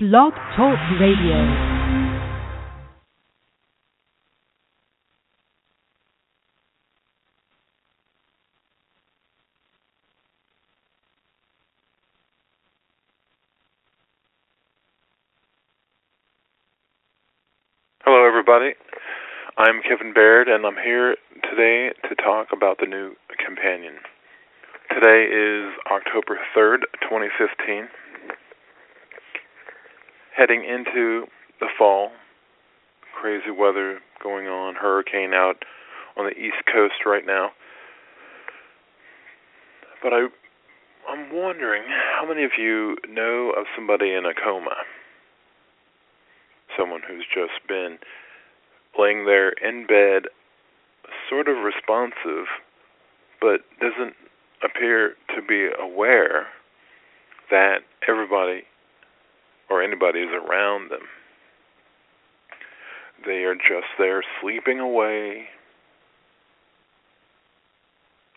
Blog Talk Radio. Hello, everybody. I'm Kevin Baird, and I'm here today to talk about the new companion. Today is October 3rd, 2015 heading into the fall. Crazy weather going on, hurricane out on the east coast right now. But I I'm wondering how many of you know of somebody in a coma? Someone who's just been laying there in bed, sort of responsive, but doesn't appear to be aware that everybody or anybody is around them. They are just there sleeping away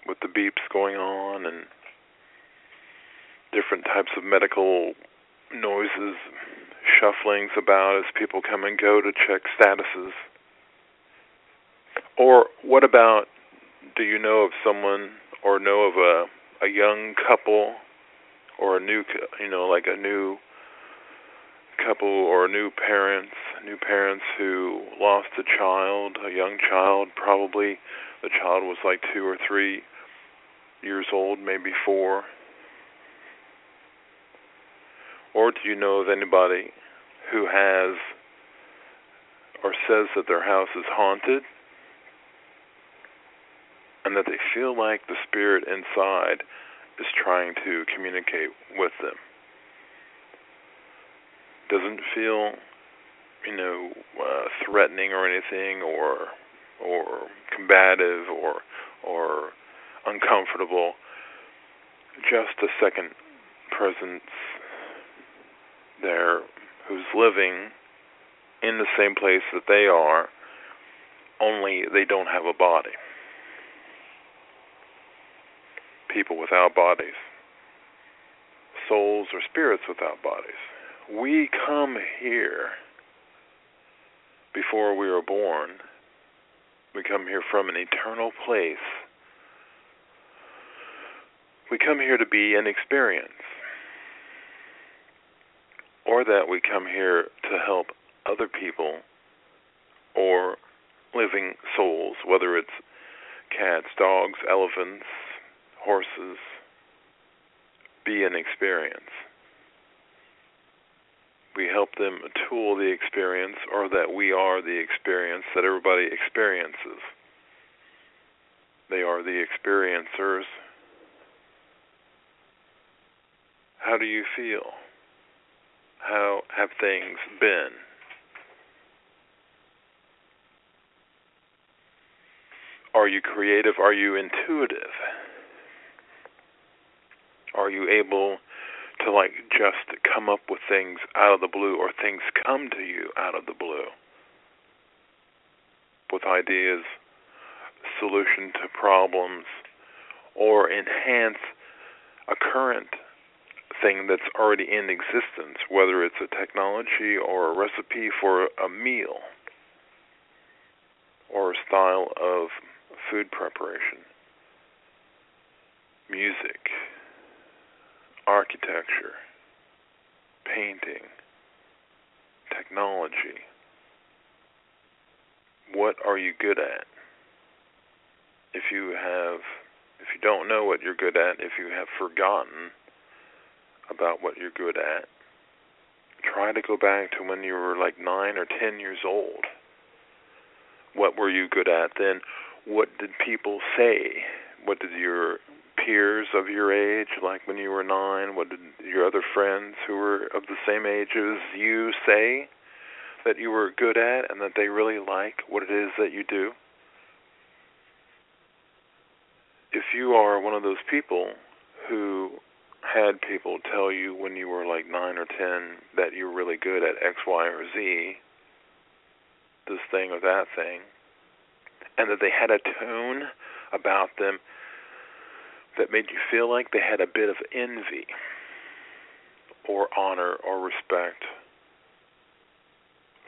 with the beeps going on and different types of medical noises, shufflings about as people come and go to check statuses. Or what about do you know of someone or know of a a young couple or a new you know like a new couple or new parents, new parents who lost a child, a young child, probably the child was like two or three years old, maybe four. Or do you know of anybody who has or says that their house is haunted and that they feel like the spirit inside is trying to communicate with them? Doesn't feel, you know, uh, threatening or anything, or or combative, or or uncomfortable. Just a second presence there who's living in the same place that they are, only they don't have a body. People without bodies, souls or spirits without bodies we come here before we are born. We come here from an eternal place. We come here to be an experience. Or that we come here to help other people or living souls, whether it's cats, dogs, elephants, horses, be an experience we help them tool the experience or that we are the experience that everybody experiences. They are the experiencers. How do you feel? How have things been? Are you creative? Are you intuitive? Are you able to like just come up with things out of the blue or things come to you out of the blue with ideas, solution to problems, or enhance a current thing that's already in existence, whether it's a technology or a recipe for a meal or a style of food preparation, music architecture, painting, technology. What are you good at? If you have if you don't know what you're good at, if you have forgotten about what you're good at, try to go back to when you were like 9 or 10 years old. What were you good at then? What did people say? What did your peers of your age, like when you were nine? What did your other friends who were of the same age as you say that you were good at and that they really like what it is that you do? If you are one of those people who had people tell you when you were like nine or ten that you're really good at X, Y, or Z, this thing or that thing, and that they had a tone about them that made you feel like they had a bit of envy or honor or respect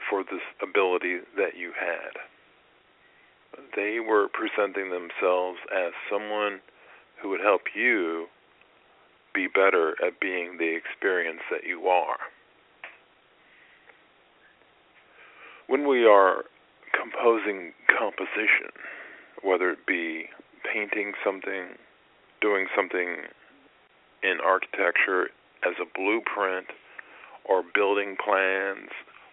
for this ability that you had. They were presenting themselves as someone who would help you be better at being the experience that you are. When we are composing composition, whether it be painting something, doing something in architecture as a blueprint, or building plans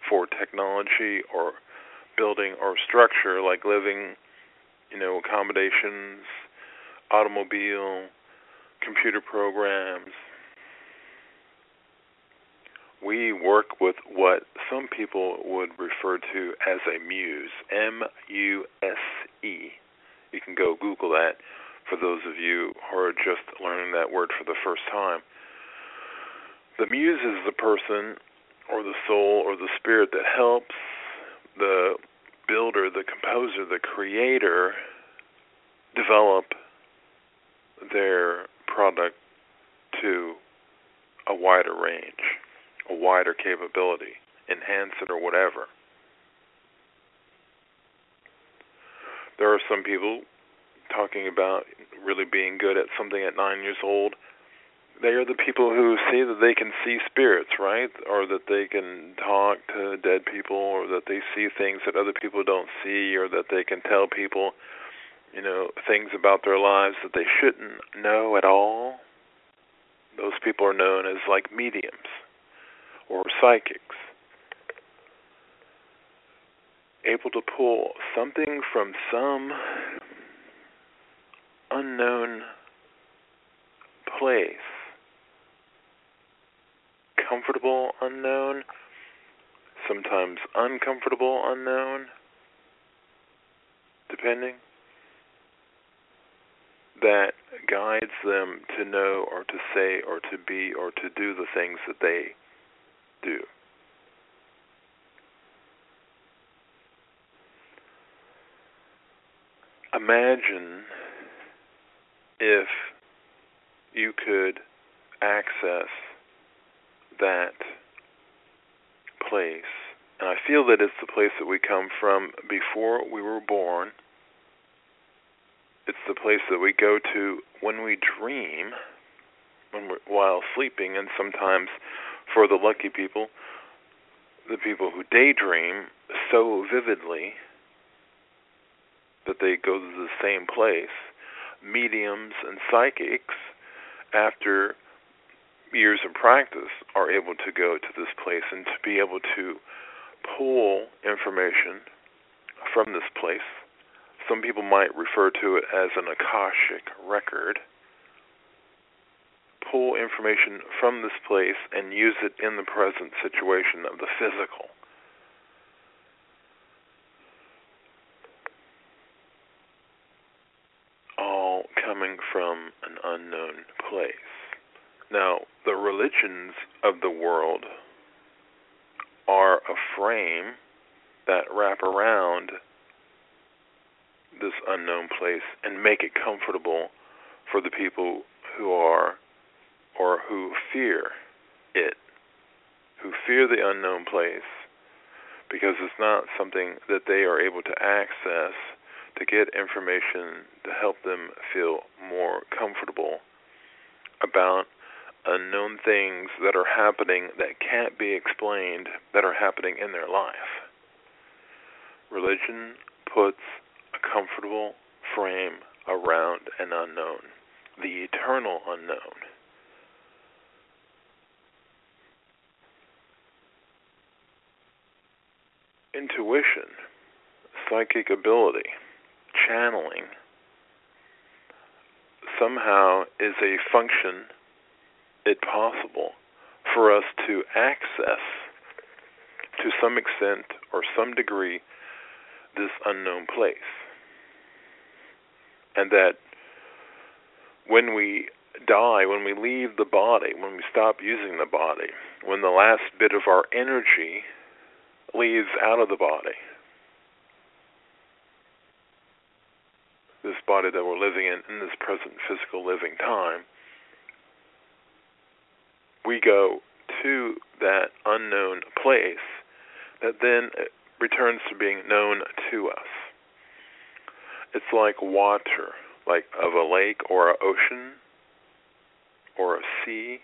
for technology or building or structure like living, you know, accommodations, automobile, computer programs. We work with what some people would refer to as a muse, M U S E. You can go Google that for those of you who are just learning that word for the first time. The muse is the person or the soul or the spirit that helps the builder, the composer, the creator develop their product to a wider range, a wider capability, enhance it or whatever. There are some people talking about really being good at something at nine years old they are the people who say that they can see spirits, right? Or that they can talk to dead people, or that they see things that other people don't see, or that they can tell people, you know, things about their lives that they shouldn't know at all. Those people are known as like mediums or psychics. Able to pull something from some unknown place. Comfortable unknown, sometimes uncomfortable unknown, depending, that guides them to know or to say or to be or to do the things that they do. Imagine if you could access that place. And I feel that it's the place that we come from before we were born. It's the place that we go to when we dream, when we're, while sleeping, and sometimes for the lucky people, the people who daydream so vividly that they go to the same place. Mediums and psychics, after years of practice are able to go to this place and to be able to pull information from this place. Some people might refer to it as an Akashic record. Pull information from this place and use it in the present situation of the physical. All coming from an unknown place. Now, the religions of the world are a frame that wrap around this unknown place and make it comfortable for the people who are or who fear it, who fear the unknown place because it's not something that they are able to access to get information to help them feel more comfortable about unknown things that are happening that can't be explained that are happening in their life. Religion puts a comfortable frame around an unknown, the eternal unknown. Intuition, psychic ability, channeling somehow is a function it possible for us to access, to some extent or some degree, this unknown place. And that when we die, when we leave the body, when we stop using the body, when the last bit of our energy leaves out of the body, this body that we're living in, in this present physical living time, we go to that unknown place that then returns to being known to us. It's like water, like of a lake or an ocean or a sea,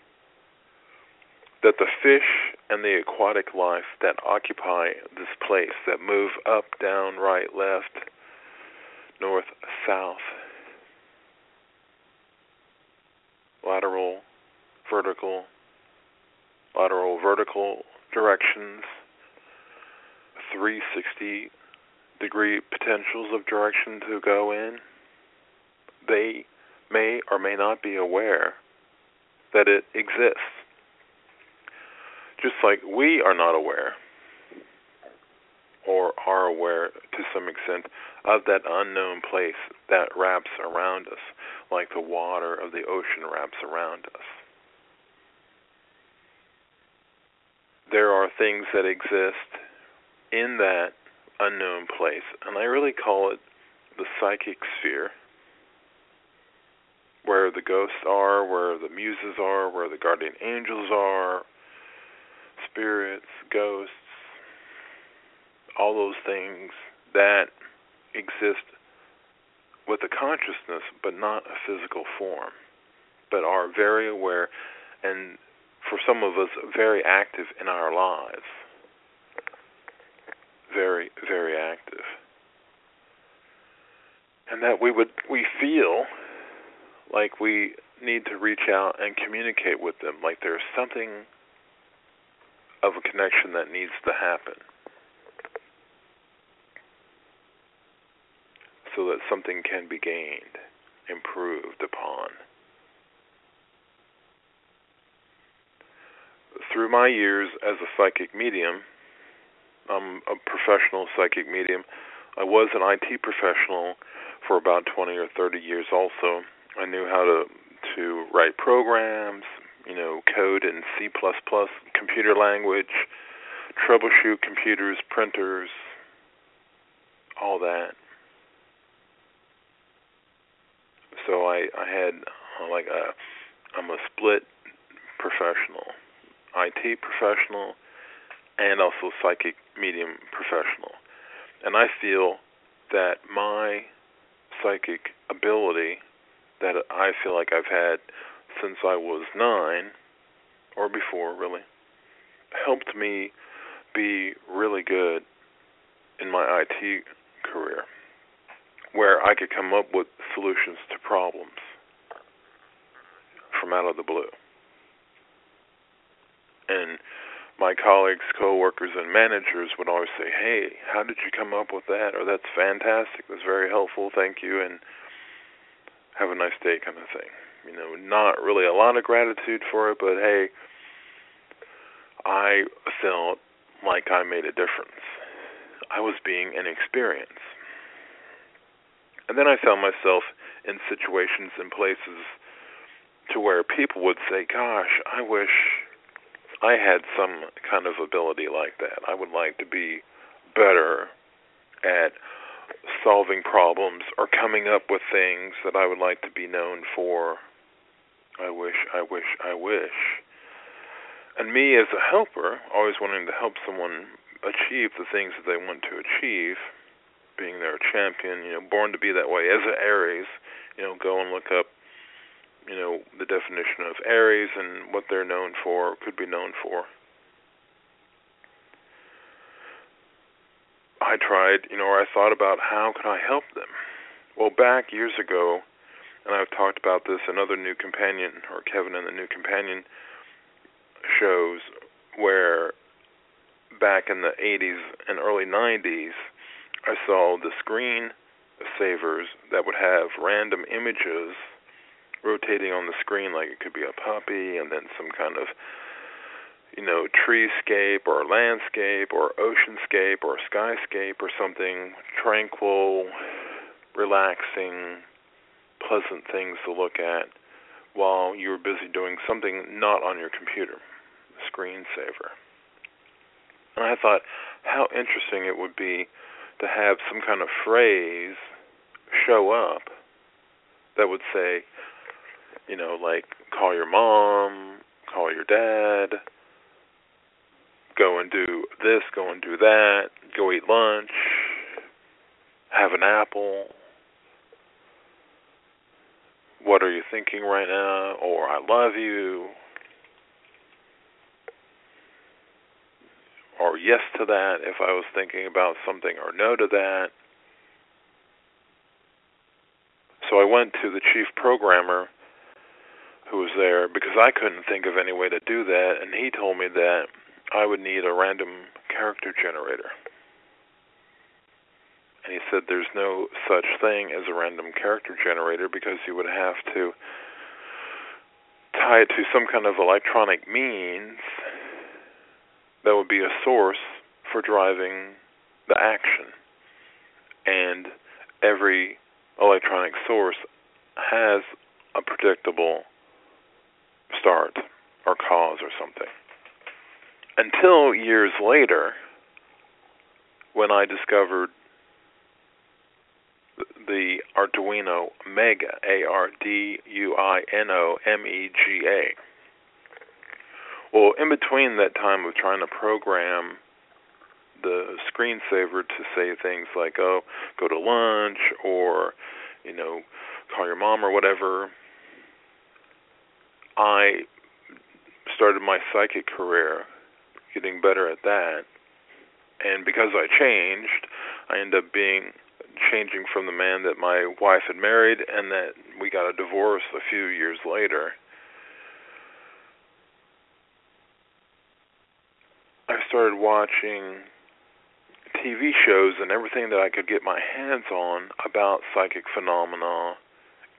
that the fish and the aquatic life that occupy this place, that move up, down, right, left, north, south, lateral, vertical, lateral, vertical directions, 360 degree potentials of direction to go in, they may or may not be aware that it exists. Just like we are not aware or are aware to some extent of that unknown place that wraps around us, like the water of the ocean wraps around us. There are things that exist in that unknown place, and I really call it the psychic sphere, where the ghosts are, where the muses are, where the guardian angels are, spirits, ghosts, all those things that exist with a consciousness but not a physical form, but are very aware and for some of us very active in our lives very, very active. And that we would we feel like we need to reach out and communicate with them, like there's something of a connection that needs to happen. So that something can be gained, improved upon. Through my years as a psychic medium, I'm a professional psychic medium. I was an IT professional for about 20 or 30 years also. I knew how to to write programs, you know, code in C++, computer language, troubleshoot computers, printers, all that. So I I had like a I'm a split professional, IT professional and also psychic medium professional. And I feel that my psychic ability that I feel like I've had since I was nine or before really helped me be really good in my IT career where I could come up with solutions to problems from out of the blue. And my colleagues, coworkers, and managers would always say, "Hey, how did you come up with that?" or "That's fantastic. That's very helpful. Thank you." and have a nice day kind of thing. You know, not really a lot of gratitude for it, but hey, I felt like I made a difference. I was being an experience. And then I found myself in situations and places to where people would say, "Gosh, I wish I had some kind of ability like that. I would like to be better at solving problems or coming up with things that I would like to be known for. I wish, I wish, I wish. And me as a helper, always wanting to help someone achieve the things that they want to achieve, being their champion, you know, born to be that way as an Aries, you know, go and look up you know the definition of Aries and what they're known for, could be known for. I tried, you know, or I thought about how could I help them. Well, back years ago, and I've talked about this in other NuCompanion or Kevin and the NuCompanion shows, where back in the 80s and early 90s, I saw the screen savers that would have random images rotating on the screen like it could be a puppy and then some kind of you know treescape or landscape or oceanscape or skyscape or something. Tranquil relaxing pleasant things to look at while you were busy doing something not on your computer screensaver and i thought how interesting it would be to have some kind of phrase show up that would say you know, like call your mom, call your dad, go and do this, go and do that, go eat lunch, have an apple. What are you thinking right now? Or I love you. Or yes to that if I was thinking about something, or no to that. So I went to the chief programmer who was there because I couldn't think of any way to do that, and he told me that I would need a random character generator. And he said there's no such thing as a random character generator because you would have to tie it to some kind of electronic means that would be a source for driving the action. And every electronic source has a predictable start or cause or something. Until years later, when I discovered the Arduino Mega, A R D U I N O M E G A. Well, in between that time of trying to program the screensaver to say things like, oh, go to lunch or, you know, call your mom or whatever, I started my psychic career getting better at that. And because I changed, I ended up being changing from the man that my wife had married and that we got a divorce a few years later. I started watching TV shows and everything that I could get my hands on about psychic phenomena,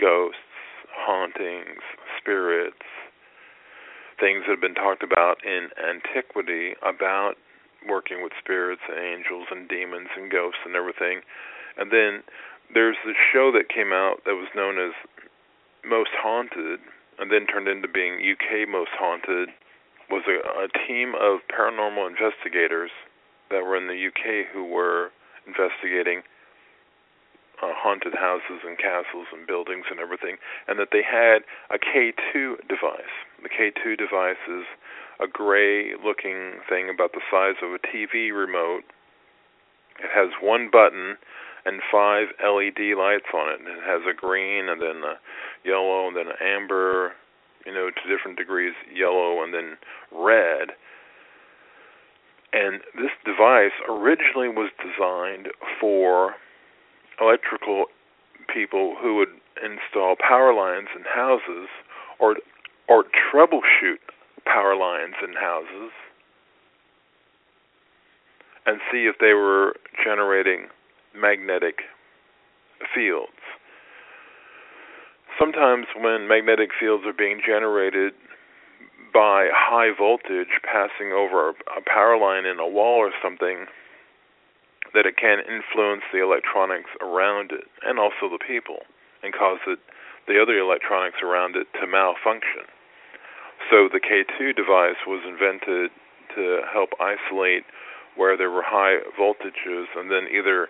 ghosts, hauntings, spirits, things that have been talked about in antiquity about working with spirits and angels and demons and ghosts and everything. And then there's this show that came out that was known as Most Haunted and then turned into being UK Most Haunted was a, a team of paranormal investigators that were in the UK who were investigating uh, haunted houses and castles and buildings and everything, and that they had a K2 device. The K2 device is a gray looking thing about the size of a TV remote. It has one button and five LED lights on it. And it has a green and then a yellow and then an amber, you know, to different degrees yellow and then red. And this device originally was designed for electrical people who would install power lines in houses or or troubleshoot power lines in houses and see if they were generating magnetic fields. Sometimes when magnetic fields are being generated by high voltage passing over a power line in a wall or something, that it can influence the electronics around it and also the people and cause it, the other electronics around it to malfunction. So the K2 device was invented to help isolate where there were high voltages and then either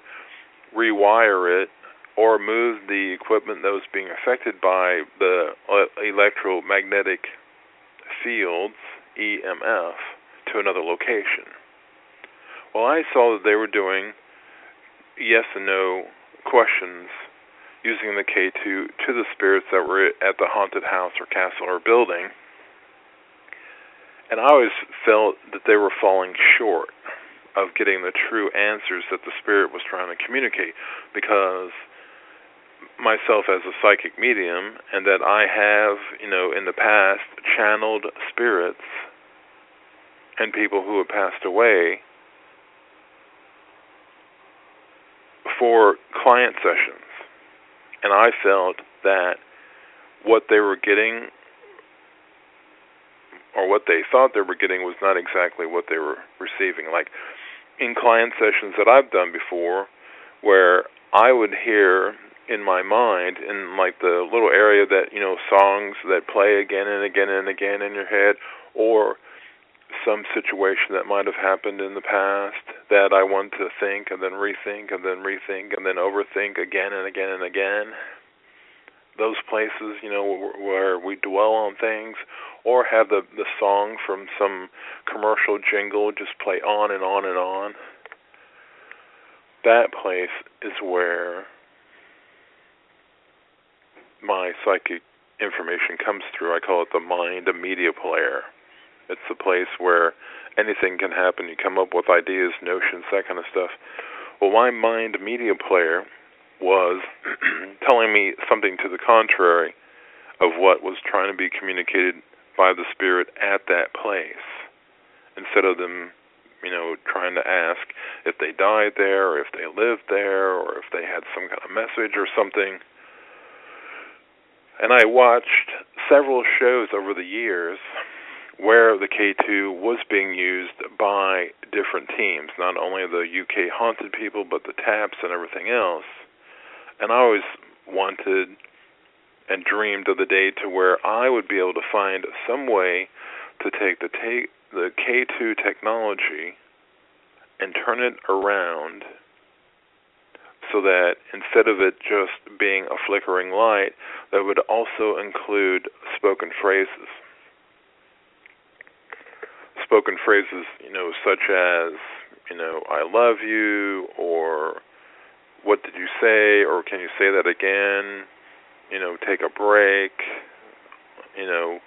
rewire it or move the equipment that was being affected by the uh, electromagnetic fields, EMF, to another location. Well, I saw that they were doing yes and no questions using the K2 to the spirits that were at the haunted house or castle or building. And I always felt that they were falling short of getting the true answers that the spirit was trying to communicate because myself as a psychic medium and that I have, you know, in the past channeled spirits and people who have passed away for client sessions. And I felt that what they were getting or what they thought they were getting was not exactly what they were receiving. Like in client sessions that I've done before, where I would hear in my mind, in like the little area that, you know, songs that play again and again and again in your head, or some situation that might have happened in the past that I want to think and then rethink and then rethink and then overthink again and again and again. Those places, you know, where we dwell on things, or have the the song from some commercial jingle just play on and on and on. that place is where my psychic information comes through. I call it the mind a media player. It's the place where anything can happen. You come up with ideas, notions, that kind of stuff. Well, my mind media player was telling me something to the contrary of what was trying to be communicated by the spirit at that place. Instead of them, you know, trying to ask if they died there or if they lived there or if they had some kind of message or something. And I watched several shows over the years where the K2 was being used by different teams, not only the UK haunted people, but the TAPS and everything else. And I always wanted and dreamed of the day to where I would be able to find some way to take the take the K2 technology and turn it around so that instead of it just being a flickering light, that would also include spoken phrases. Spoken phrases, you know, such as, you know, I love you, or what did you say, or can you say that again? You know, take a break, you know,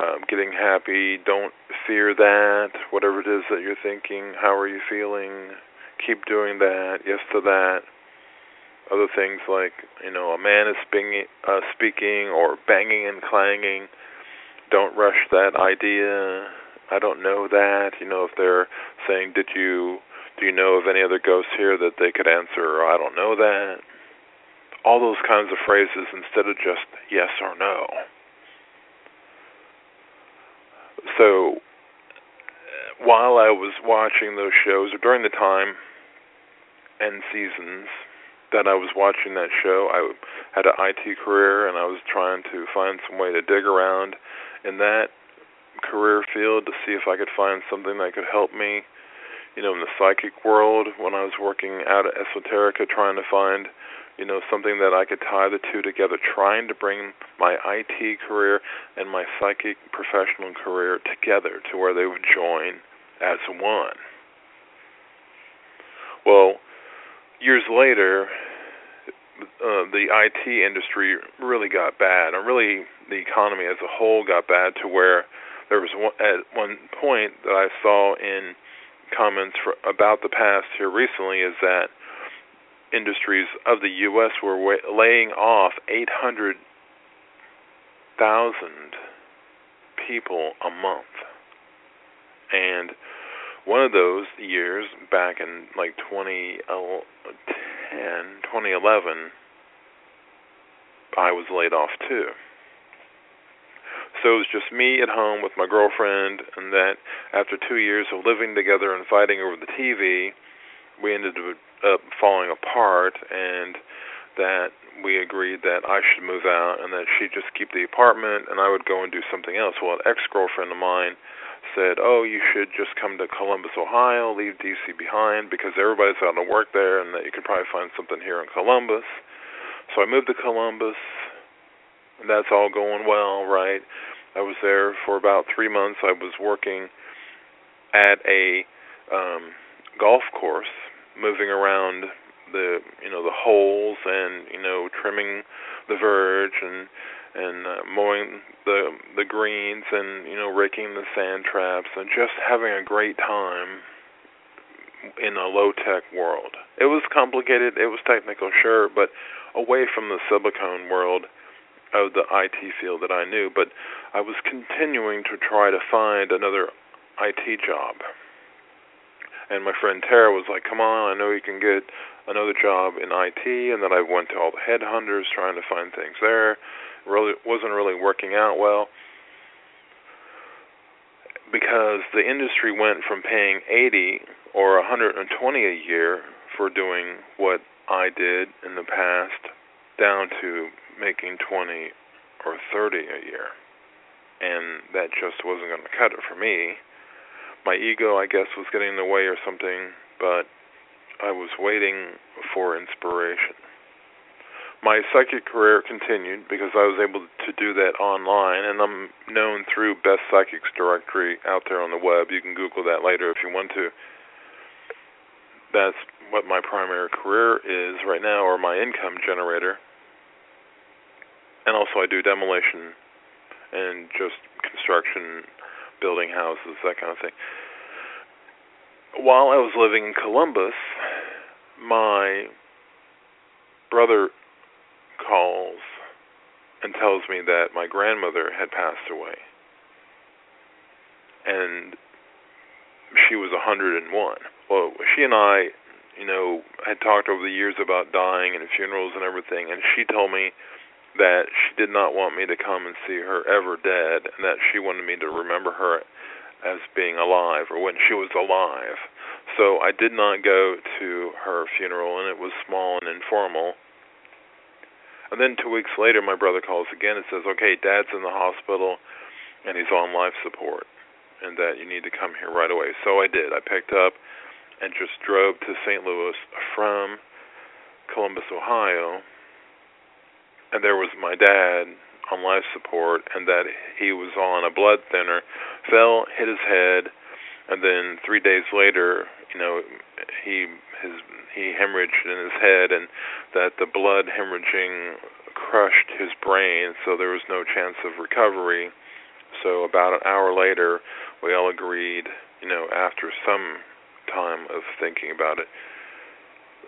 um, getting happy, don't fear that, whatever it is that you're thinking, how are you feeling? Keep doing that, yes to that other things like you know a man is speaking, uh, speaking or banging and clanging. Don't rush that idea. I don't know that. You know if they're saying, "Did you do you know of any other ghosts here?" that they could answer, "I don't know that." All those kinds of phrases instead of just yes or no. So while I was watching those shows, or during the time and seasons that I was watching that show, I had an IT career and I was trying to find some way to dig around in that career field to see if I could find something that could help me, you know, in the psychic world when I was working out at Esoterica trying to find, you know, something that I could tie the two together, trying to bring my IT career and my psychic professional career together to where they would join as one. Well, years later, uh, the IT industry really got bad, and really the economy as a whole got bad to where there was one, at one point that I saw in comments for, about the past here recently is that industries of the U.S. were wa- laying off 800,000 people a month, and one of those years back in like 2010, 2011, I was laid off too. So it was just me at home with my girlfriend, and that after two years of living together and fighting over the TV, we ended up falling apart, and that we agreed that I should move out and that she'd just keep the apartment and I would go and do something else. Well, an ex girlfriend of mine said, "Oh, you should just come to Columbus, Ohio, leave DC behind because everybody's out of work there, and that you could probably find something here in Columbus." So I moved to Columbus, and that's all going well, right? I was there for about three months. I was working at a um, golf course, moving around the you know the holes and you know trimming the verge and and uh, mowing the the greens and you know raking the sand traps and just having a great time in a low tech world. It was complicated, it was technical, sure, but away from the silicone world of the IT field that I knew, but I was continuing to try to find another IT job. And my friend Tara was like, "Come on, I know you can get another job in IT." And then I went to all the headhunters trying to find things there really wasn't really working out well because the industry went from paying 80 or 120 a year for doing what I did in the past down to making 20 or 30 a year. And that just wasn't going to cut it for me. My ego, I guess, was getting in the way or something, but I was waiting for inspiration my psychic career continued because I was able to do that online, and I'm known through Best Psychics directory out there on the web. You can Google that later if you want to. That's what my primary career is right now or my income generator. And also I do demolition and just construction, building houses, that kind of thing. While I was living in Columbus, my brother calls and tells me that my grandmother had passed away. And she was 101. Well, she and I, you know, had talked over the years about dying and funerals and everything, and she told me that she did not want me to come and see her ever dead, and that she wanted me to remember her as being alive or when she was alive. So I did not go to her funeral, and it was small and informal. And then two weeks later, my brother calls again and says, "Okay, Dad's in the hospital, and he's on life support, and that you need to come here right away." So I did. I picked up and just drove to St. Louis from Columbus, Ohio, and there was my dad on life support, and that he was on a blood thinner, fell, hit his head, and then three days later, you know, he his he hemorrhaged in his head, and that the blood hemorrhaging crushed his brain, so there was no chance of recovery. So about an hour later, we all agreed, you know, after some time of thinking about it,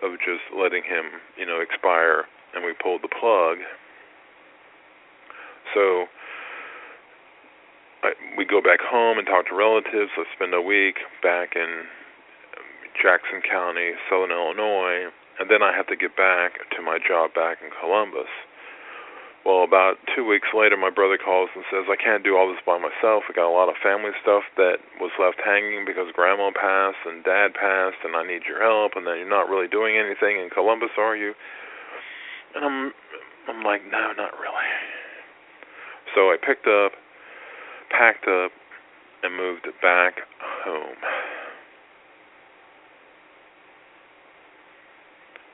of just letting him, you know, expire, and we pulled the plug. So I, we go back home and talk to relatives. I spend a week back in Jackson County, Southern Illinois, and then I have to get back to my job back in Columbus. Well, about two weeks later, my brother calls and says, I can't do all this by myself. I got a lot of family stuff that was left hanging because grandma passed and dad passed, and I need your help. And then you're not really doing anything in Columbus, are you? And I'm, I'm like, no, not really. So I picked up packed up and moved back home.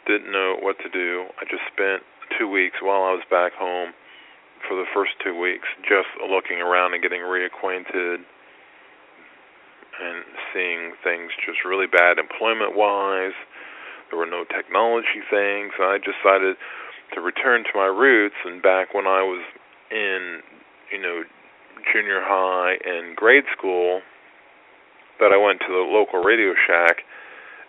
Didn't know what to do. I just spent two weeks while I was back home for the first two weeks just looking around and getting reacquainted and seeing things just really bad employment wise. There were no technology things. I decided to return to my roots and back when I was in, you know, junior high and grade school that I went to the local Radio Shack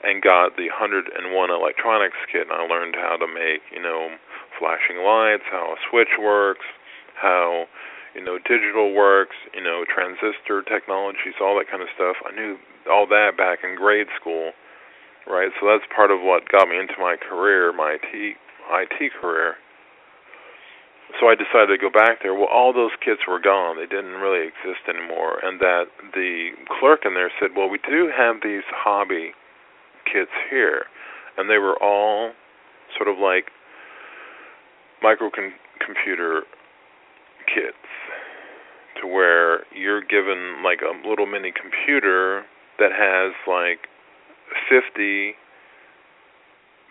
and got the 101 electronics kit and I learned how to make, you know, flashing lights, how a switch works, how, you know, digital works, you know, transistor technologies, all that kind of stuff. I knew all that back in grade school, right? So that's part of what got me into my career, my IT IT career so I decided to go back there. Well, all those kits were gone; they didn't really exist anymore. And that the clerk in there said, "Well, we do have these hobby kits here," and they were all sort of like microcomputer kits, to where you're given like a little mini computer that has like 50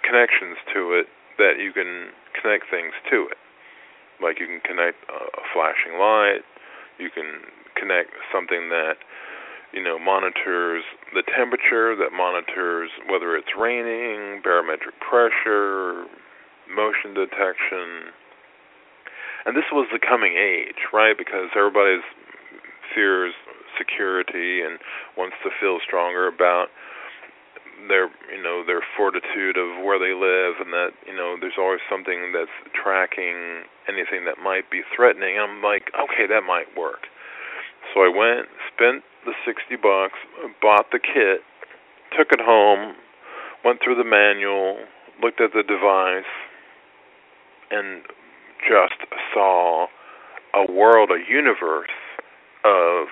connections to it that you can connect things to it. Like you can connect a flashing light, you can connect something that you know monitors the temperature, that monitors whether it's raining, barometric pressure, motion detection. And this was the coming age, right? Because everybody's fears security and wants to feel stronger about their you know their fortitude of where they live and that you know there's always something that's tracking anything that might be threatening i'm like okay that might work so i went spent the 60 bucks bought the kit took it home went through the manual looked at the device and just saw a world a universe of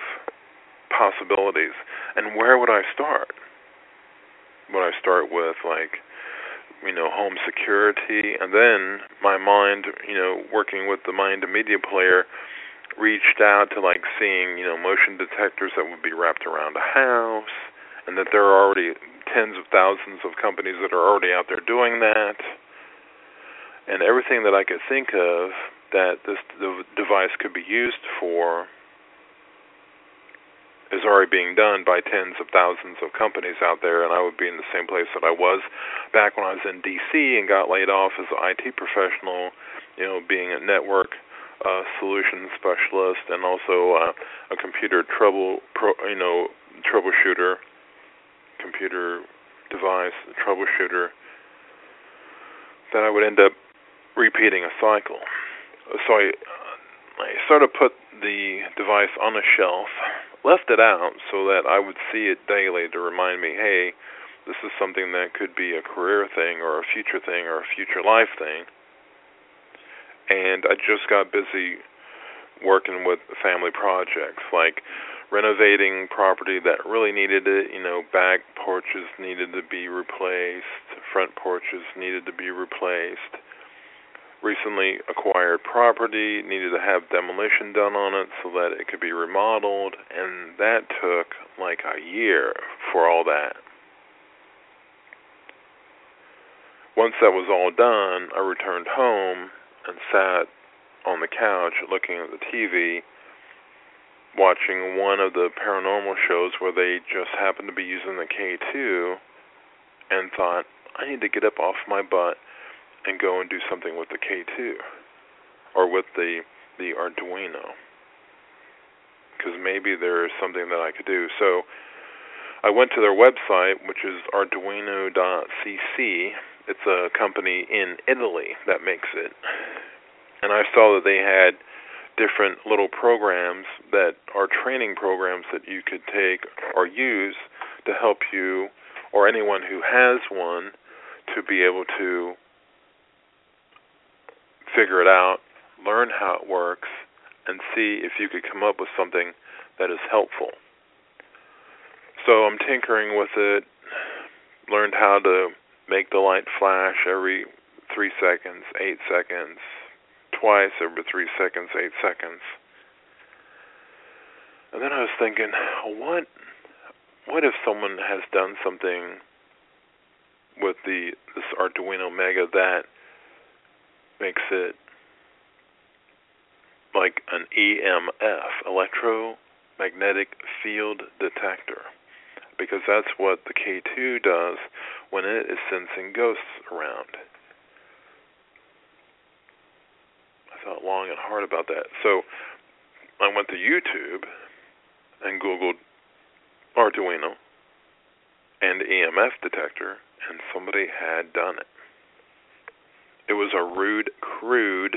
possibilities. And where would i start? When I start with like you know home security and then my mind you know working with the mind media player reached out to like seeing you know motion detectors that would be wrapped around a house and that there are already tens of thousands of companies that are already out there doing that and everything that I could think of that this device could be used for is already being done by tens of thousands of companies out there, and I would be in the same place that I was back when I was in D.C. and got laid off as an IT professional, you know, being a network uh, solution specialist and also uh, a computer trouble, pro, you know, troubleshooter, computer device troubleshooter. That I would end up repeating a cycle. So I, I sort of put the device on a shelf left it out so that I would see it daily to remind me, hey, this is something that could be a career thing or a future thing or a future life thing. And I just got busy working with family projects like renovating property that really needed it, you know, back porches needed to be replaced, front porches needed to be replaced recently acquired property, needed to have demolition done on it so that it could be remodeled, and that took like a year for all that. Once that was all done, I returned home and sat on the couch looking at the TV, watching one of the paranormal shows where they just happened to be using the K2, and thought, I need to get up off my butt and go and do something with the K2 or with the the Arduino because maybe there is something that I could do. So I went to their website, which is arduino.cc. It's a company in Italy that makes it. And I saw that they had different little programs that are training programs that you could take or use to help you or anyone who has one to be able to figure it out, learn how it works, and see if you could come up with something that is helpful. So I'm tinkering with it, learned how to make the light flash every three seconds, eight seconds, twice every three seconds, eight seconds. And then I was thinking, what what if someone has done something with the this Arduino Mega that makes it like an EMF, electromagnetic field detector, because that's what the K2 does when it is sensing ghosts around. I thought long and hard about that. So I went to YouTube and Googled Arduino and EMF detector, and somebody had done it. It was a rude, crude,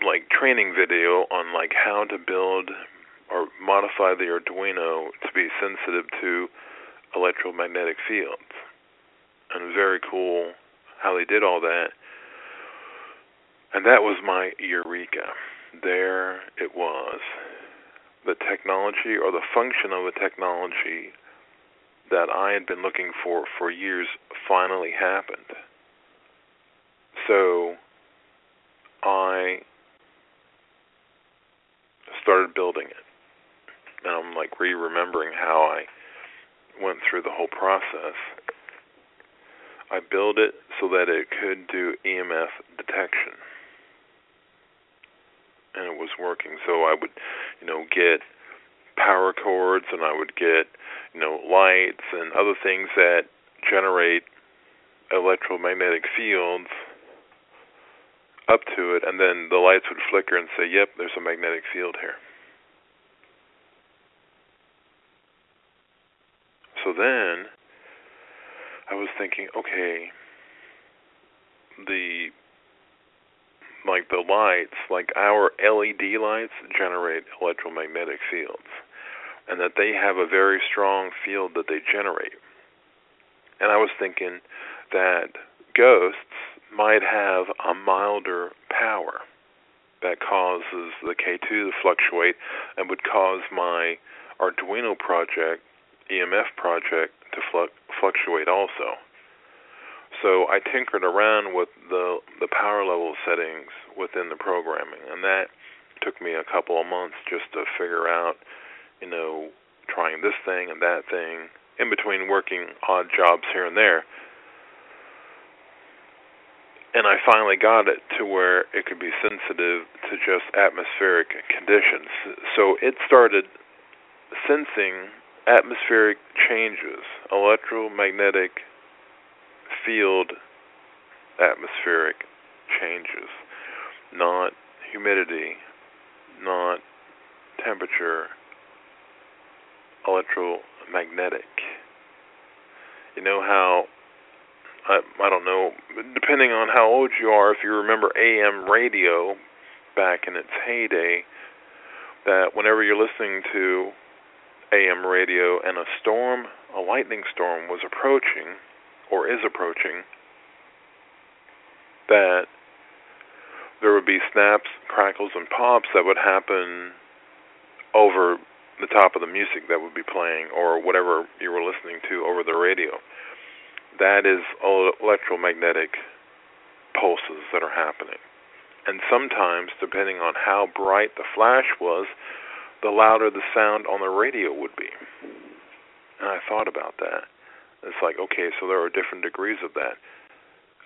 like training video on like how to build or modify the Arduino to be sensitive to electromagnetic fields. And very cool how they did all that. And that was my eureka. There it was. The technology or the function of the technology that I had been looking for for years finally happened. So I started building it. And I'm like re remembering how I went through the whole process. I built it so that it could do EMF detection. And it was working. So I would, you know, get power cords and I would get you know, lights and other things that generate electromagnetic fields up to it, and then the lights would flicker and say, "Yep, there's a magnetic field here." So then I was thinking, okay, the like the lights, like our LED lights generate electromagnetic fields and that they have a very strong field that they generate. And I was thinking that ghosts might have a milder power that causes the K2 to fluctuate and would cause my Arduino project, EMF project, to fluctuate also. So I tinkered around with the the power level settings within the programming, and that took me a couple of months just to figure out you know, trying this thing and that thing, in between working odd jobs here and there. and I finally got it to where it could be sensitive to just atmospheric conditions. So it started sensing atmospheric changes, electromagnetic field atmospheric changes, not humidity, not temperature, electromagnetic. You know how I I don't know, depending on how old you are, if you remember AM radio back in its heyday, that whenever you're listening to AM radio and a storm, a lightning storm was approaching or is approaching, that there would be snaps, crackles, and pops that would happen over the top of the music that would be playing or whatever you were listening to over the radio that is electromagnetic pulses that are happening. And sometimes, depending on how bright the flash was, the louder the sound on the radio would be. And I thought about that. It's like, okay, so there are different degrees of that,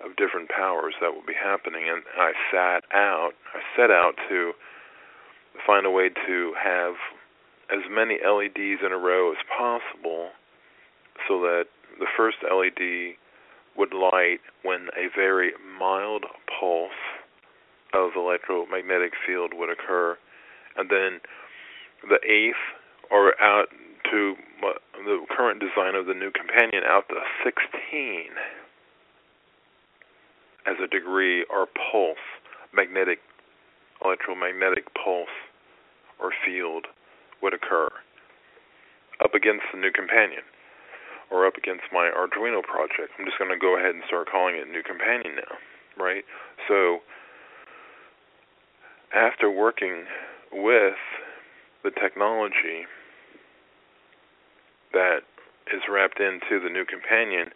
of different powers that will be happening. And I sat out, I set out to find a way to have as many LEDs in a row as possible so that the first LED would light when a very mild pulse of electromagnetic field would occur, and then the eighth, or out to uh, the current design of the NuCompanion, out to 16 as a degree or pulse, magnetic, electromagnetic pulse or field would occur up against the NuCompanion or up against my Arduino project. I'm just going to go ahead and start calling it NuCompanion now, right? So after working with the technology that is wrapped into the NuCompanion,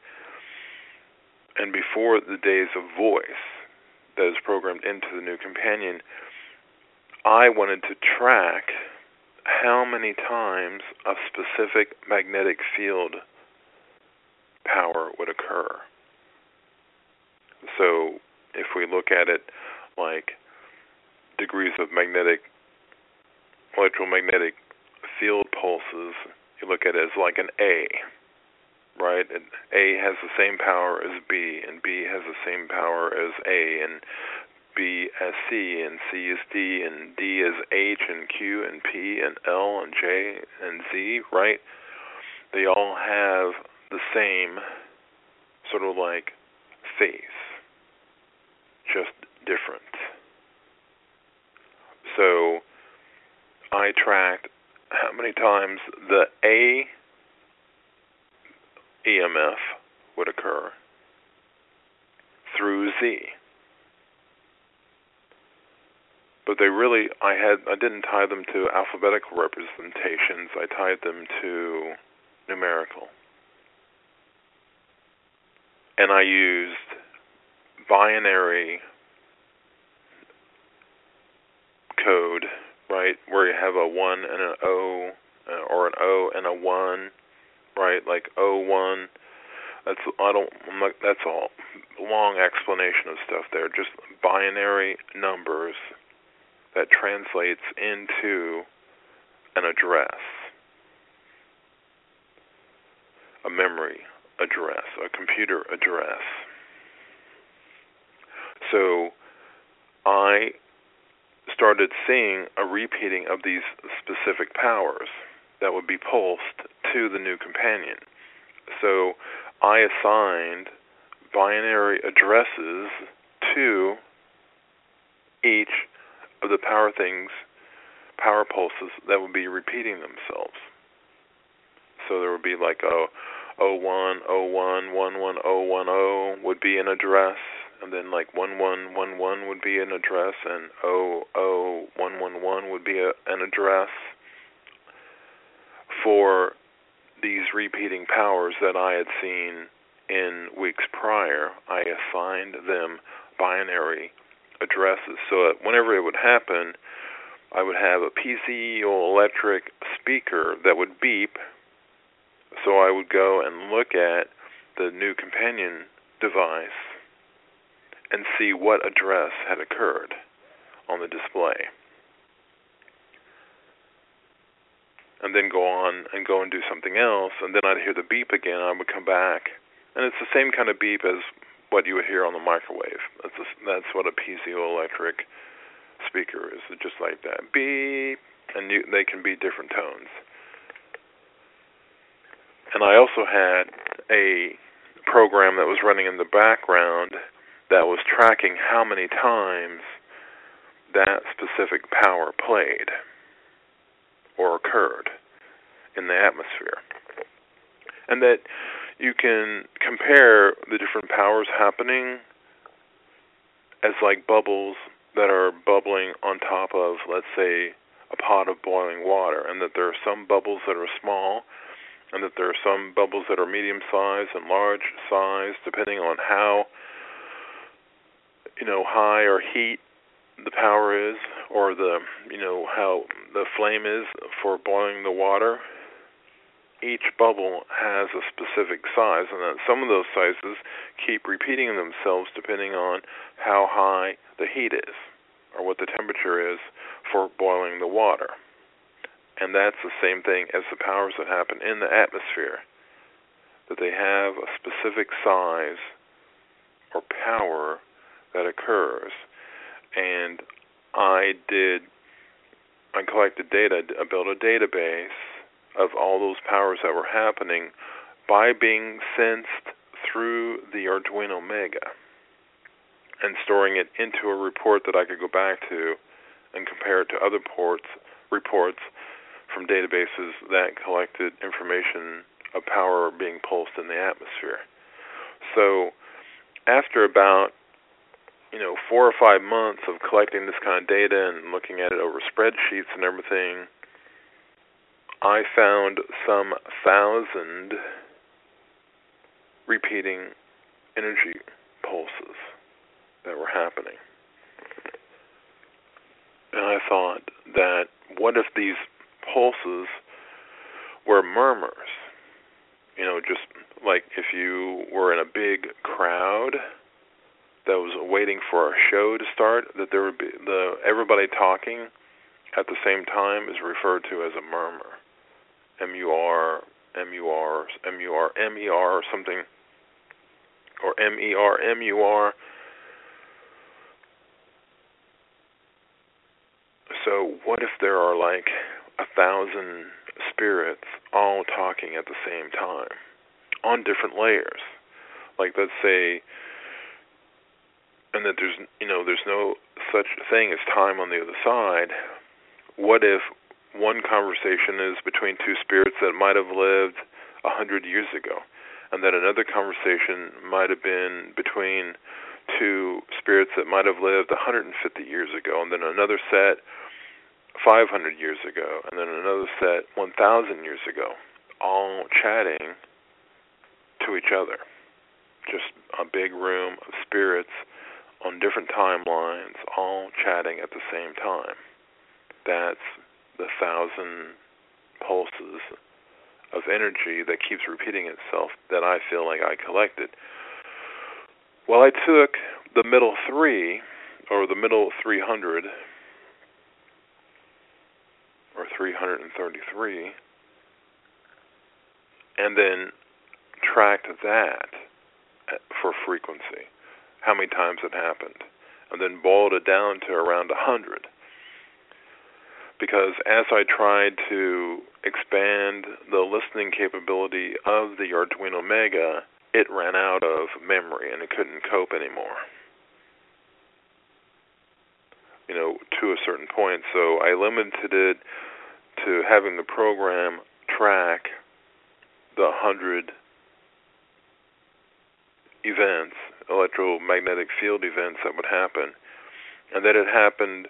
and before the days of voice that is programmed into the NuCompanion, I wanted to track how many times a specific magnetic field power would occur. So if we look at it like degrees of magnetic electromagnetic field pulses, you look at it as like an A, right? And A has the same power as B, and B has the same power as A, and B as C, and C is D, and D is H, and Q, and P, and L, and J, and Z, right? They all have the same sort of like faith, just different. So I tracked how many times the A EMF would occur through Z. But they really I had I didn't tie them to alphabetical representations, I tied them to numerical and I used binary code, right, where you have a one and an O, uh, or an O and a one, right, like O one. That's I don't. That's all long explanation of stuff there. Just binary numbers that translates into an address, a memory address, a computer address. So I started seeing a repeating of these specific powers that would be pulsed to the NuCompanion. So I assigned binary addresses to each of the power things, power pulses that would be repeating themselves. So there would be like a 01011110 would be an address, and then like 1111 would be an address, and 00111 would be a, an address for these repeating powers that I had seen in weeks prior. I assigned them binary addresses so that whenever it would happen, I would have a piezoelectric speaker that would beep so I would go and look at the NuCompanion device and see what address had occurred on the display. And then go on and go and do something else, and then I'd hear the beep again. I would come back, and it's the same kind of beep as what you would hear on the microwave. That's a, that's what a piezoelectric speaker is, just like that beep, and you, they can be different tones. And I also had a program that was running in the background that was tracking how many times that specific power played or occurred in the atmosphere. And that you can compare the different powers happening as like bubbles that are bubbling on top of, let's say, a pot of boiling water, and that there are some bubbles that are small and that there are some bubbles that are medium size and large size depending on how you know high or heat the power is or the you know how the flame is for boiling the water each bubble has a specific size and that some of those sizes keep repeating themselves depending on how high the heat is or what the temperature is for boiling the water and that's the same thing as the powers that happen in the atmosphere. That they have a specific size or power that occurs. And I did, I collected data, I built a database of all those powers that were happening by being sensed through the Arduino Mega and storing it into a report that I could go back to and compare it to other ports reports from databases that collected information of power being pulsed in the atmosphere. So, after about you know four or five months of collecting this kind of data and looking at it over spreadsheets and everything, I found some thousand repeating energy pulses that were happening. And I thought that what if these pulses were murmurs. You know, just like if you were in a big crowd that was waiting for a show to start, that there would be the everybody talking at the same time is referred to as a murmur. M U R M U R M U R M E R or something or M E R M U R so what if there are like a thousand spirits all talking at the same time on different layers. Like let's say and that there's you know there's no such thing as time on the other side. What if one conversation is between two spirits that might have lived a hundred years ago, and that another conversation might have been between two spirits that might have lived 150 years ago, and then another set 500 years ago, and then another set 1,000 years ago, all chatting to each other. Just a big room of spirits on different timelines, all chatting at the same time. That's the thousand pulses of energy that keeps repeating itself that I feel like I collected. Well, I took the middle three, or the middle 300, or 333, and then tracked that for frequency, how many times it happened, and then boiled it down to around 100. Because as I tried to expand the listening capability of the Arduino Mega, it ran out of memory and it couldn't cope anymore you know, to a certain point. So I limited it to having the program track the 100 events, electromagnetic field events that would happen, and that it happened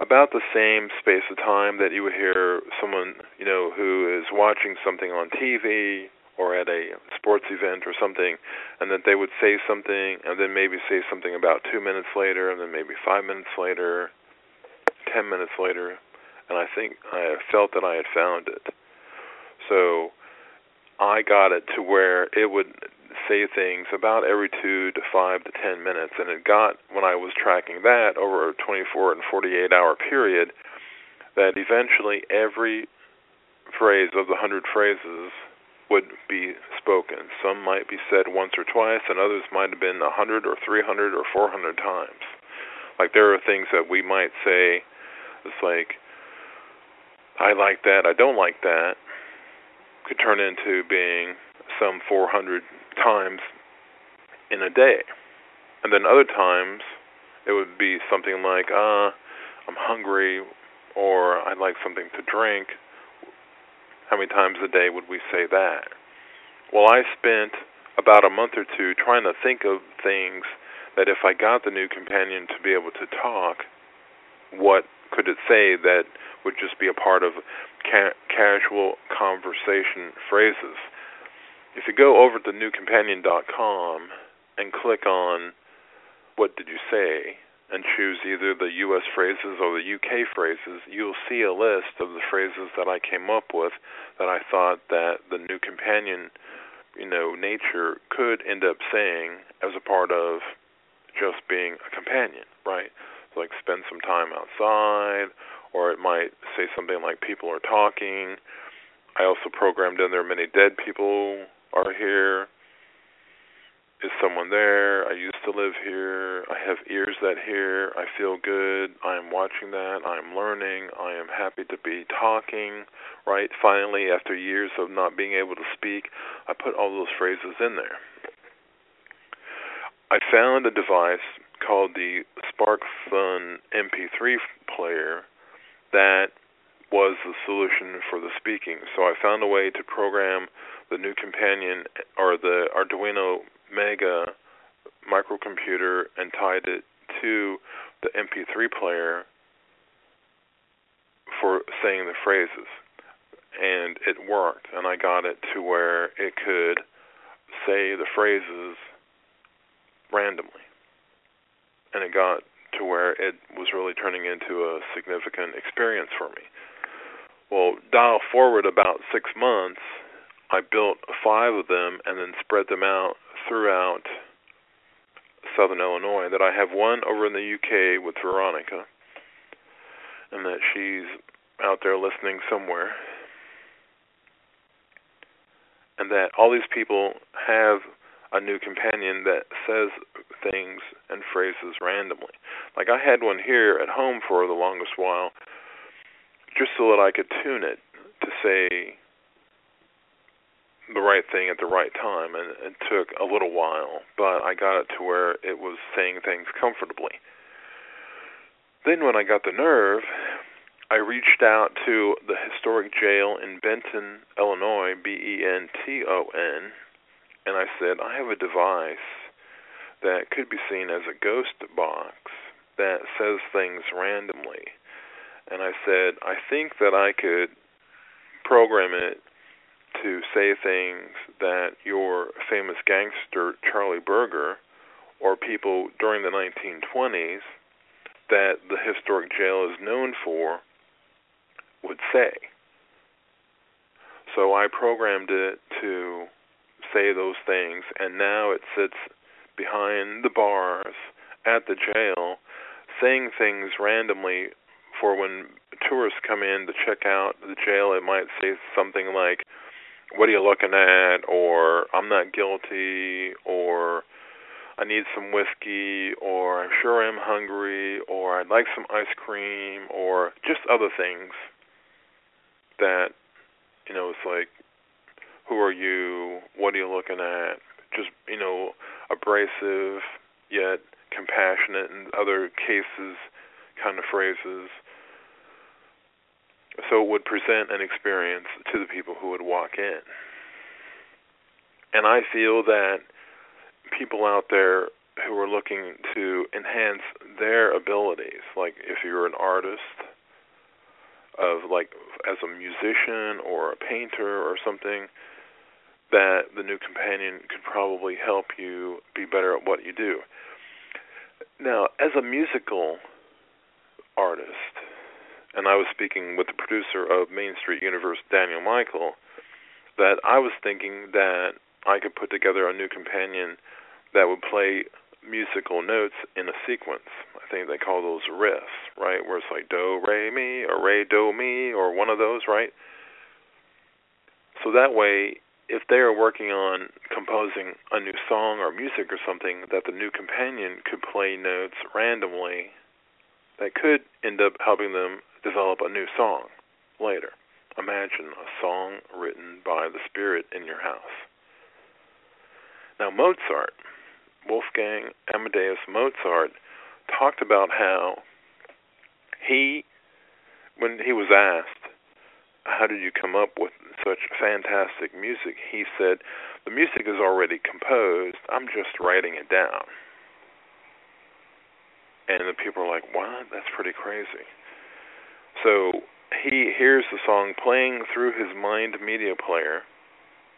about the same space of time that you would hear someone, you know, who is watching something on TV or at a sports event or something, and that they would say something, and then maybe say something about two minutes later, and then maybe five minutes later, ten minutes later, and I think I felt that I had found it. So I got it to where it would say things about every two to five to ten minutes, and it got when I was tracking that over a 24 and 48 hour period that eventually every phrase of the hundred phrases would be spoken. Some might be said once or twice, and others might have been a hundred or three hundred or four hundred times. Like there are things that we might say, it's like, I like that, I don't like that, could turn into being some 400 times in a day. And then other times it would be something like, uh, I'm hungry or I'd like something to drink how many times a day would we say that? Well, I spent about a month or two trying to think of things that if I got the NuCompanion to be able to talk, what could it say that would just be a part of ca- casual conversation phrases? If you go over to nucompanion.com and click on what did you say, and choose either the U.S. phrases or the U.K. phrases, you'll see a list of the phrases that I came up with that I thought that the NuCompanion, you know, nature could end up saying as a part of just being a companion, right? Like spend some time outside, or it might say something like people are talking. I also programmed in there many dead people are here is someone there? I used to live here. I have ears that hear. I feel good. I am watching that. I am learning. I am happy to be talking, right? Finally, after years of not being able to speak, I put all those phrases in there. I found a device called the SparkFun MP3 player that was the solution for the speaking. So I found a way to program the NuCompanion or the Arduino Mega microcomputer and tied it to the MP3 player for saying the phrases. And it worked, and I got it to where it could say the phrases randomly. And it got to where it was really turning into a significant experience for me. Well, dial forward about six months, I built five of them and then spread them out throughout southern Illinois. That I have one over in the UK with Veronica, and that she's out there listening somewhere, and that all these people have a NuCompanion that says things and phrases randomly. Like I had one here at home for the longest while, just so that I could tune it to say the right thing at the right time, and it took a little while, but I got it to where it was saying things comfortably. Then, when I got the nerve, I reached out to the historic jail in Benton, Illinois, B E N T O N, and I said, I have a device that could be seen as a ghost box that says things randomly. And I said, I think that I could program it to say things that your famous gangster Charlie Birger or people during the 1920s that the historic jail is known for would say. So I programmed it to say those things, and now it sits behind the bars at the jail saying things randomly for when tourists come in to check out the jail. It might say something like, what are you looking at? or I'm not guilty or I need some whiskey or I'm sure I'm hungry or I'd like some ice cream or just other things that you know it's like who are you? What are you looking at? Just you know abrasive yet compassionate and other cases kind of phrases so it would present an experience to the people who would walk in. And I feel that people out there who are looking to enhance their abilities, like if you're an artist, of like as a musician or a painter or something, that the NuCompanion could probably help you be better at what you do. Now, as a musical artist, and I was speaking with the producer of Main Street Universe, Daniel Michael, that I was thinking that I could put together a NuCompanion that would play musical notes in a sequence. I think they call those riffs, right? Where it's like do re mi or re do mi or one of those, right? So that way, if they are working on composing a new song or music or something, that the NuCompanion could play notes randomly that could end up helping them develop a new song later. Imagine a song written by the Spirit in your house. Now, Mozart, Wolfgang Amadeus Mozart, talked about how he, when he was asked, How did you come up with such fantastic music? He said, The music is already composed, I'm just writing it down. And the people are like, What? That's pretty crazy. So he hears the song playing through his mind media player,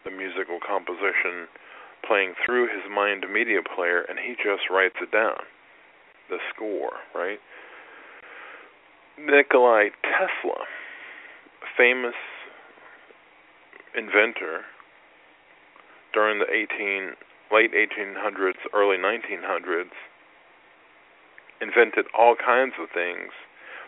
the musical composition playing through his mind media player, and he just writes it down, the score, right? Nikolai Tesla, famous inventor during the 18 late 1800s, early 1900s, invented all kinds of things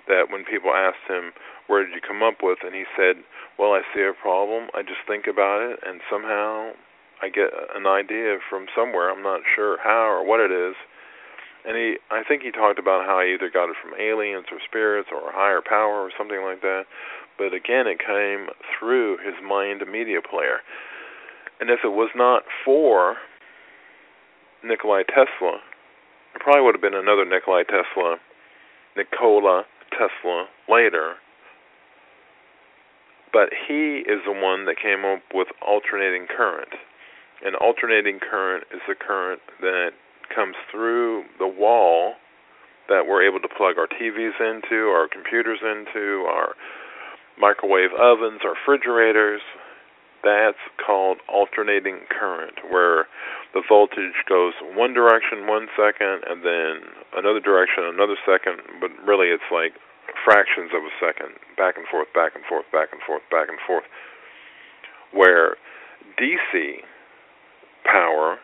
that when people asked him, "Where did you come up with?" and he said, "Well, I see a problem, I just think about it, and somehow I get an idea from somewhere. I'm not sure how or what it is." And he, I think he talked about how he either got it from aliens or spirits or a higher power or something like that. But again, it came through his mind media player. And if it was not for Nikolai Tesla, it probably would have been another Nikolai Tesla, Nikola Tesla later. But he is the one that came up with alternating current. And alternating current is the current that comes through the wall that we're able to plug our TVs into, our computers into, our microwave ovens, our refrigerators. That's called alternating current, where the voltage goes one direction one second and then another direction another second, but really it's like fractions of a second, back and forth, back and forth, back and forth, back and forth. Where DC power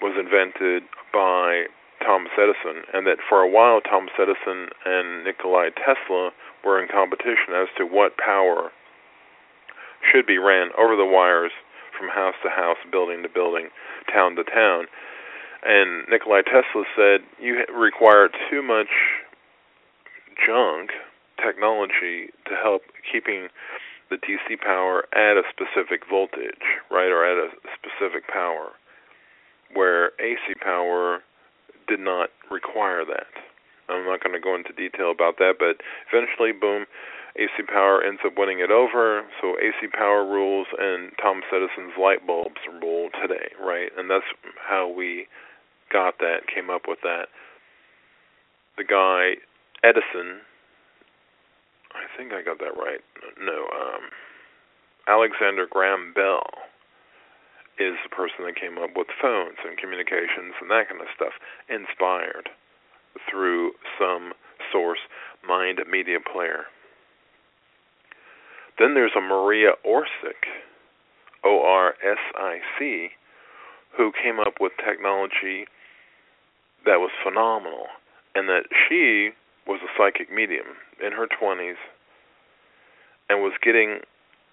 was invented by Thomas Edison, and that for a while Thomas Edison and Nikolai Tesla were in competition as to what power should be ran over the wires from house to house, building to building, town to town. And Nikolai Tesla said, You require too much junk technology to help keeping the DC power at a specific voltage, right, or at a specific power, where AC power did not require that. I'm not going to go into detail about that, but eventually, boom, AC power ends up winning it over. So AC power rules, and Thomas Edison's light bulbs rule today, right? And that's how we got that, came up with that. The guy Edison, I think I got that right. No, um, Alexander Graham Bell is the person that came up with phones and communications and that kind of stuff, inspired through some source mind media player. Then there's a Maria Orsic, O R S I C, who came up with technology that was phenomenal, and that she was a psychic medium in her 20s and was getting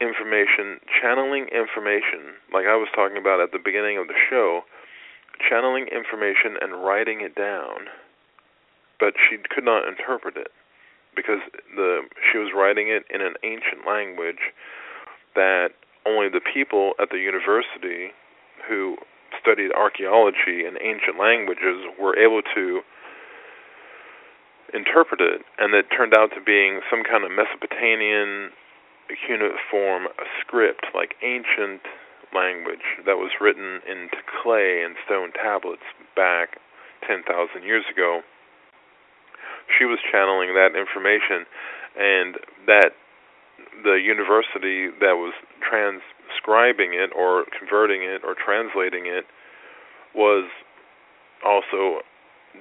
information, channeling information, like I was talking about at the beginning of the show, channeling information and writing it down but she could not interpret it because the she was writing it in an ancient language that only the people at the university who studied archaeology and ancient languages were able to interpret it. And it turned out to being some kind of Mesopotamian cuneiform script like ancient language that was written into clay and stone tablets back 10,000 years ago she was channeling that information, and that the university that was transcribing it or converting it or translating it was also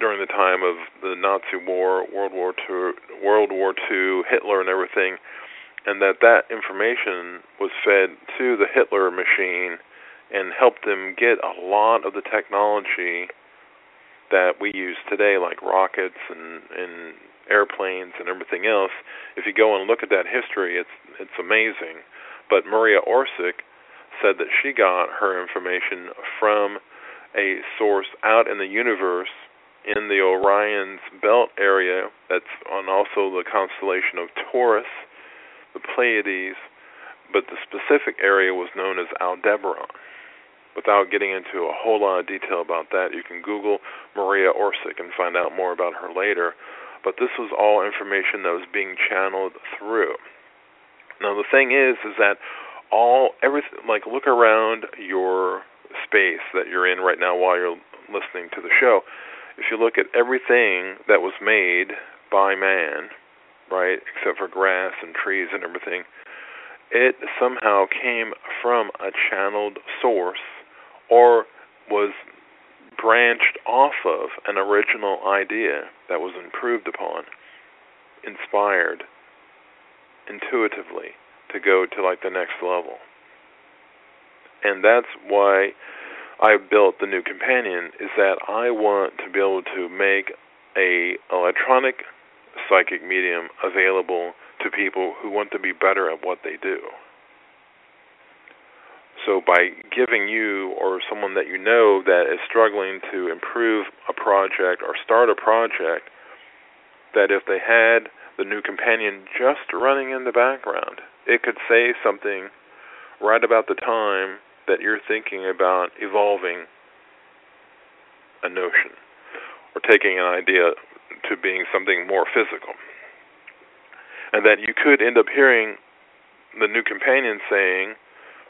during the time of the Nazi war, World War II, World War II, Hitler, and everything, and that that information was fed to the Hitler machine and helped them get a lot of the technology that we use today, like rockets and, and airplanes and everything else. If you go and look at that history, it's it's amazing. But Maria Orsic said that she got her information from a source out in the universe in the Orion's belt area that's on also the constellation of Taurus, the Pleiades, but the specific area was known as Aldebaran. Without getting into a whole lot of detail about that, you can Google Maria Orsic and find out more about her later. But this was all information that was being channeled through. Now the thing is, is that all everything like look around your space that you're in right now while you're listening to the show if you look at everything that was made by man, right, except for grass and trees and everything, it somehow came from a channeled source or was branched off of an original idea that was improved upon, inspired intuitively to go to like the next level. And that's why I built the NuCompanion is that I want to be able to make a electronic psychic medium available to people who want to be better at what they do. So by giving you or someone that you know that is struggling to improve a project or start a project that if they had the NuCompanion just running in the background, it could say something right about the time that you're thinking about evolving a notion or taking an idea to being something more physical. And that you could end up hearing the NuCompanion saying,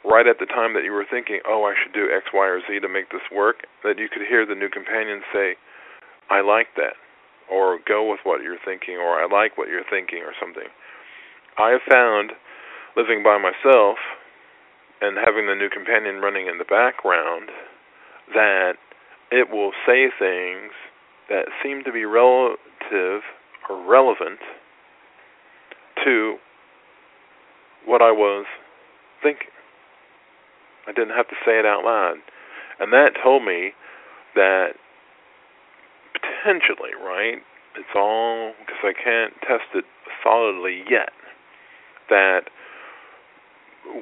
right at the time that you were thinking, oh, I should do X, Y, or Z to make this work, that you could hear the NuCompanion say, I like that, or go with what you're thinking, or I like what you're thinking, or something. I have found, living by myself, and having the NuCompanion running in the background that it will say things that seem to be relative or relevant to what I was thinking. I didn't have to say it out loud. And that told me that potentially, right? It's all because I can't test it solidly yet. That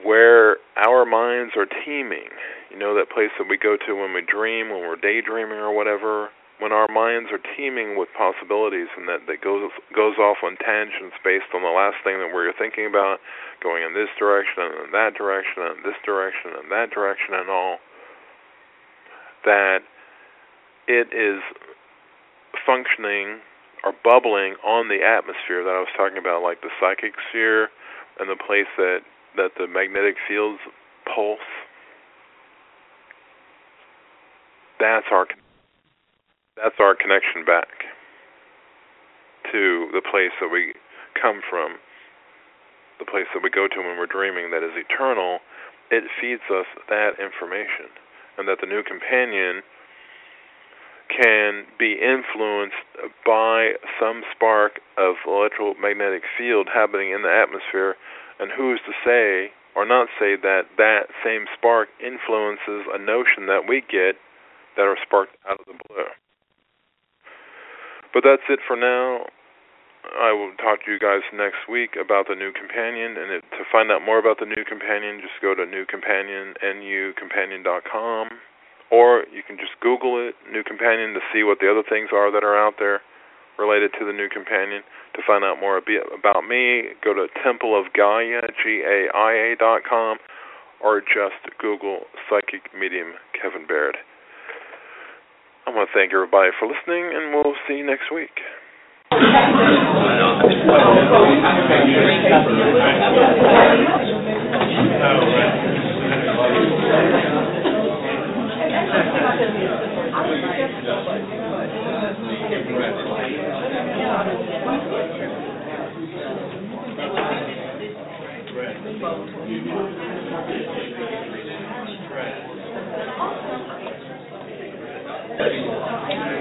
where our minds are teeming. You know that place that we go to when we dream, when we're daydreaming or whatever. When our minds are teeming with possibilities, and that that goes goes off on tangents based on the last thing that we're thinking about, going in this direction and that direction and this direction and that direction and all. That it is functioning or bubbling on the atmosphere that I was talking about, like the psychic sphere and the place that that the magnetic fields pulse. That's our that's our connection back to the place that we come from, the place that we go to when we're dreaming that is eternal. It feeds us that information, and that the NuCompanion can be influenced by some spark of electromagnetic field happening in the atmosphere and who's to say or not say that that same spark influences a notion that we get that are sparked out of the blue? But that's it for now. I will talk to you guys next week about the NuCompanion, and it, to find out more about the NuCompanion, just go to NuCompanion, nucompanion.com, or you can just Google it, NuCompanion, to see what the other things are that are out there related to the NuCompanion. To find out more about me, go to Temple of Gaia, G-A-I-A dot com, or just Google Psychic Medium Kevin Baird. I want to thank everybody for listening, and we'll see you next week. Thank you.